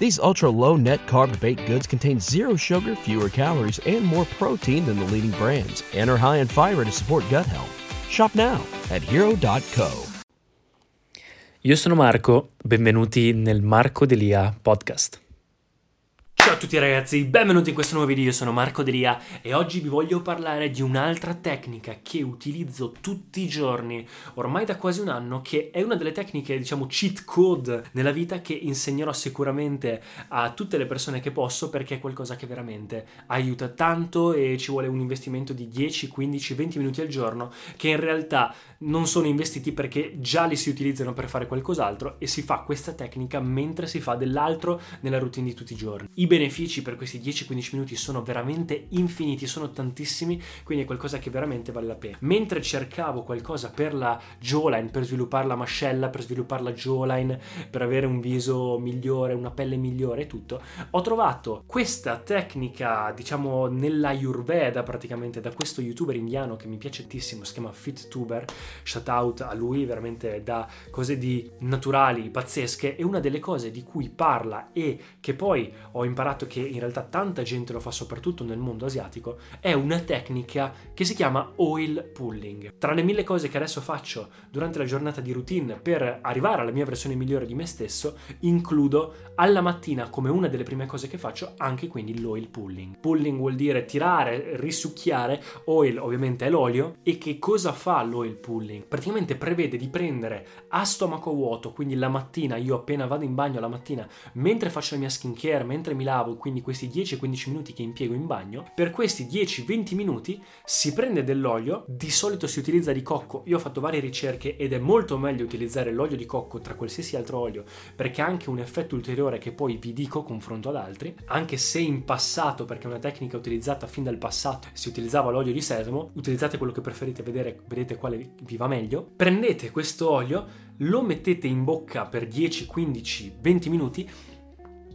These ultra low net carb baked goods contain zero sugar, fewer calories, and more protein than the leading brands, and are high in fiber to support gut health. Shop now at hero.co. Io sono Marco, benvenuti nel Marco Delia podcast. Ciao a tutti ragazzi, benvenuti in questo nuovo video, io sono Marco Delia e oggi vi voglio parlare di un'altra tecnica che utilizzo tutti i giorni, ormai da quasi un anno, che è una delle tecniche, diciamo, cheat code nella vita che insegnerò sicuramente a tutte le persone che posso perché è qualcosa che veramente aiuta tanto e ci vuole un investimento di 10, 15, 20 minuti al giorno che in realtà non sono investiti perché già li si utilizzano per fare qualcos'altro e si fa questa tecnica mentre si fa dell'altro nella routine di tutti i giorni. I benefici per questi 10-15 minuti sono veramente infiniti, sono tantissimi, quindi è qualcosa che veramente vale la pena. Mentre cercavo qualcosa per la jawline, per sviluppare la mascella, per sviluppare la jawline, per avere un viso migliore, una pelle migliore e tutto, ho trovato questa tecnica, diciamo, nell'Ayurveda praticamente da questo youtuber indiano che mi piace tantissimo, si chiama FitTuber, shout out a lui, veramente da cose di naturali, pazzesche, e una delle cose di cui parla e che poi ho imparato imparato che in realtà tanta gente lo fa soprattutto nel mondo asiatico, è una tecnica che si chiama oil pulling. Tra le mille cose che adesso faccio durante la giornata di routine per arrivare alla mia versione migliore di me stesso, includo alla mattina come una delle prime cose che faccio anche quindi l'oil pulling. Pulling vuol dire tirare, risucchiare, oil ovviamente è l'olio e che cosa fa l'oil pulling? Praticamente prevede di prendere a stomaco vuoto, quindi la mattina io appena vado in bagno la mattina, mentre faccio la mia skincare, mentre mi lavo, quindi questi 10-15 minuti che impiego in bagno, per questi 10-20 minuti si prende dell'olio, di solito si utilizza di cocco, io ho fatto varie ricerche ed è molto meglio utilizzare l'olio di cocco tra qualsiasi altro olio perché ha anche un effetto ulteriore che poi vi dico confronto ad altri, anche se in passato, perché è una tecnica utilizzata fin dal passato, si utilizzava l'olio di sesamo, utilizzate quello che preferite vedere, vedete quale vi va meglio, prendete questo olio, lo mettete in bocca per 10, 15, 20 minuti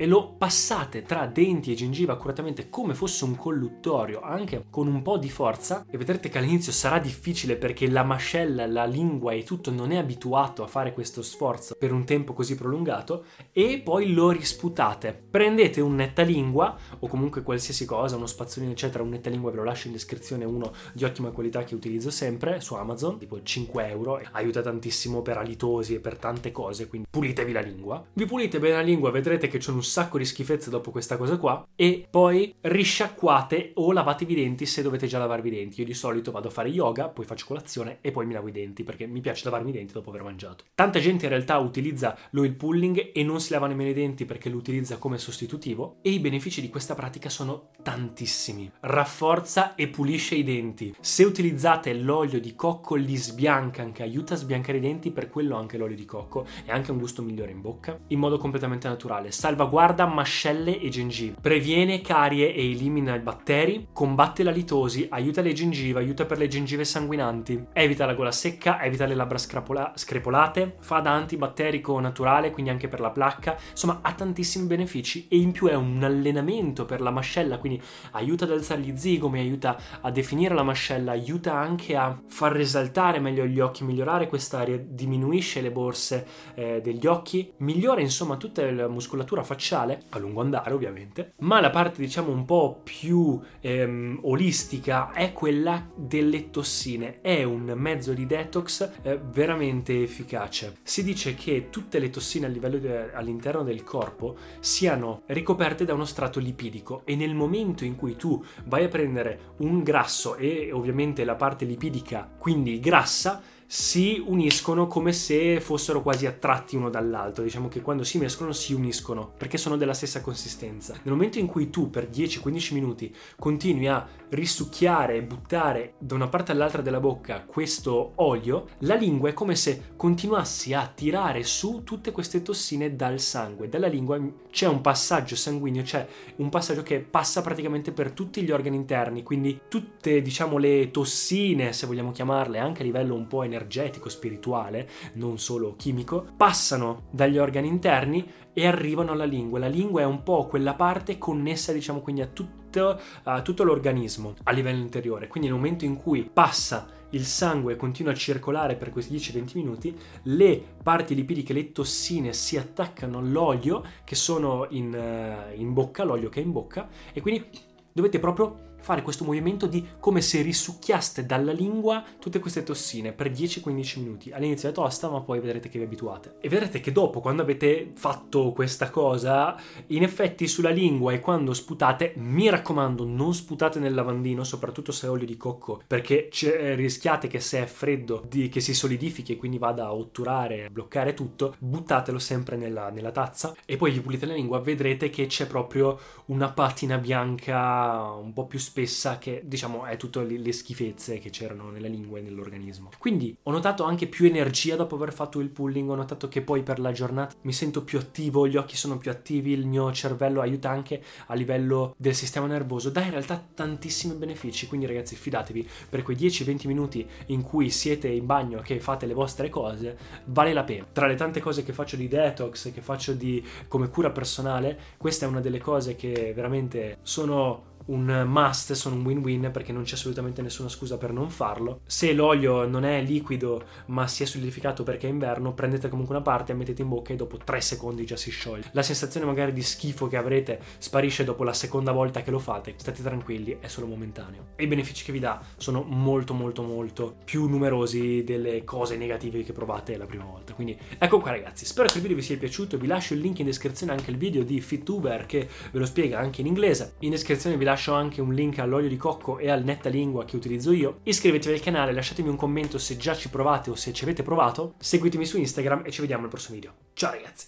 e lo passate tra denti e gengiva accuratamente come fosse un colluttorio, anche con un po' di forza, e vedrete che all'inizio sarà difficile perché la mascella, la lingua e tutto non è abituato a fare questo sforzo per un tempo così prolungato, e poi lo risputate. Prendete un nettalingua o comunque qualsiasi cosa, uno spazzolino eccetera, un nettalingua ve lo lascio in descrizione, uno di ottima qualità che utilizzo sempre su Amazon, tipo 5 euro, aiuta tantissimo per alitosi e per tante cose, quindi pulitevi la lingua. Vi pulite bene la lingua, vedrete che c'è un sacco di schifezze dopo questa cosa qua e poi risciacquate o lavatevi i denti se dovete già lavarvi i denti. Io di solito vado a fare yoga, poi faccio colazione e poi mi lavo i denti perché mi piace lavarmi i denti dopo aver mangiato. Tanta gente in realtà utilizza l'oil pulling e non si lava nemmeno i denti perché lo utilizza come sostitutivo e i benefici di questa pratica sono tantissimi. Rafforza e pulisce i denti. Se utilizzate l'olio di cocco li sbianca anche, aiuta a sbiancare i denti, per quello anche l'olio di cocco e anche un gusto migliore in bocca in modo completamente naturale. Salvaguarda mascelle e gengive, previene carie e elimina i batteri, combatte la litosi, aiuta le gengive, aiuta per le gengive sanguinanti, evita la gola secca, evita le labbra scrapola- screpolate, fa da antibatterico naturale, quindi anche per la placca, insomma ha tantissimi benefici e in più è un allenamento per la mascella, quindi aiuta ad alzare gli zigomi, aiuta a definire la mascella, aiuta anche a far risaltare meglio gli occhi, migliorare quest'area, diminuisce le borse eh, degli occhi, migliora insomma tutta la muscolatura faciale superficiale, a lungo andare ovviamente, ma la parte diciamo un po' più ehm, olistica è quella delle tossine. È un mezzo di detox eh, veramente efficace. Si dice che tutte le tossine de- all'interno del corpo siano ricoperte da uno strato lipidico e nel momento in cui tu vai a prendere un grasso e ovviamente la parte lipidica, quindi grassa, si uniscono come se fossero quasi attratti uno dall'altro. Diciamo che quando si mescolano si uniscono perché sono della stessa consistenza. Nel momento in cui tu per 10-15 minuti continui a risucchiare e buttare da una parte all'altra della bocca questo olio, la lingua è come se continuassi a tirare su tutte queste tossine dal sangue. Dalla lingua c'è un passaggio sanguigno, c'è un passaggio che passa praticamente per tutti gli organi interni, quindi tutte diciamo le tossine, se vogliamo chiamarle, anche a livello un po' energetico energetico, spirituale, non solo chimico, passano dagli organi interni e arrivano alla lingua. La lingua è un po' quella parte connessa, diciamo, quindi a tutto, a tutto l'organismo a livello interiore. Quindi nel momento in cui passa il sangue continua a circolare per questi 10-20 minuti, le parti lipidiche, le tossine si attaccano all'olio che sono in, uh, in bocca, l'olio che è in bocca, e quindi dovete proprio fare questo movimento di come se risucchiaste dalla lingua tutte queste tossine per 10-15 minuti. All'inizio è tosta, ma poi vedrete che vi abituate. E vedrete che dopo, quando avete fatto questa cosa, in effetti sulla lingua e quando sputate, mi raccomando, non sputate nel lavandino, soprattutto se è olio di cocco, perché eh, rischiate che se è freddo, di, che si solidifichi e quindi vada a otturare, a bloccare tutto, buttatelo sempre nella, nella tazza e poi vi pulite la lingua, vedrete che c'è proprio una patina bianca un po' più spessa che diciamo è tutte le schifezze che c'erano nella lingua e nell'organismo. Quindi ho notato anche più energia dopo aver fatto il pulling, ho notato che poi per la giornata mi sento più attivo, gli occhi sono più attivi, il mio cervello aiuta anche a livello del sistema nervoso, dà in realtà tantissimi benefici, quindi ragazzi fidatevi, per quei 10-20 minuti in cui siete in bagno che fate le vostre cose, vale la pena. Tra le tante cose che faccio di detox, che faccio di come cura personale, questa è una delle cose che veramente sono un must, sono un win-win perché non c'è assolutamente nessuna scusa per non farlo. Se l'olio non è liquido ma si è solidificato perché è inverno, prendete comunque una parte, mettete in bocca e dopo 3 secondi già si scioglie. La sensazione magari di schifo che avrete sparisce dopo la seconda volta che lo fate, state tranquilli, è solo momentaneo. E i benefici che vi dà sono molto molto molto più numerosi delle cose negative che provate la prima volta. Quindi ecco qua ragazzi, spero che il video vi sia piaciuto, vi lascio il link in descrizione anche il video di FitTuber che ve lo spiega anche in inglese. In descrizione vi lascio lascio anche un link all'olio di cocco e al netta lingua che utilizzo io. Iscrivetevi al canale, lasciatemi un commento se già ci provate o se ci avete provato. Seguitemi su Instagram e ci vediamo al prossimo video. Ciao ragazzi!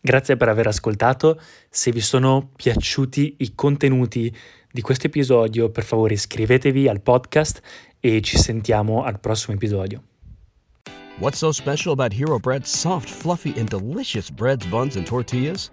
Grazie per aver ascoltato. Se vi sono piaciuti i contenuti di questo episodio, per favore iscrivetevi al podcast e ci sentiamo al prossimo episodio. What's so special about Hero Bread's soft, fluffy and delicious breads, buns and tortillas?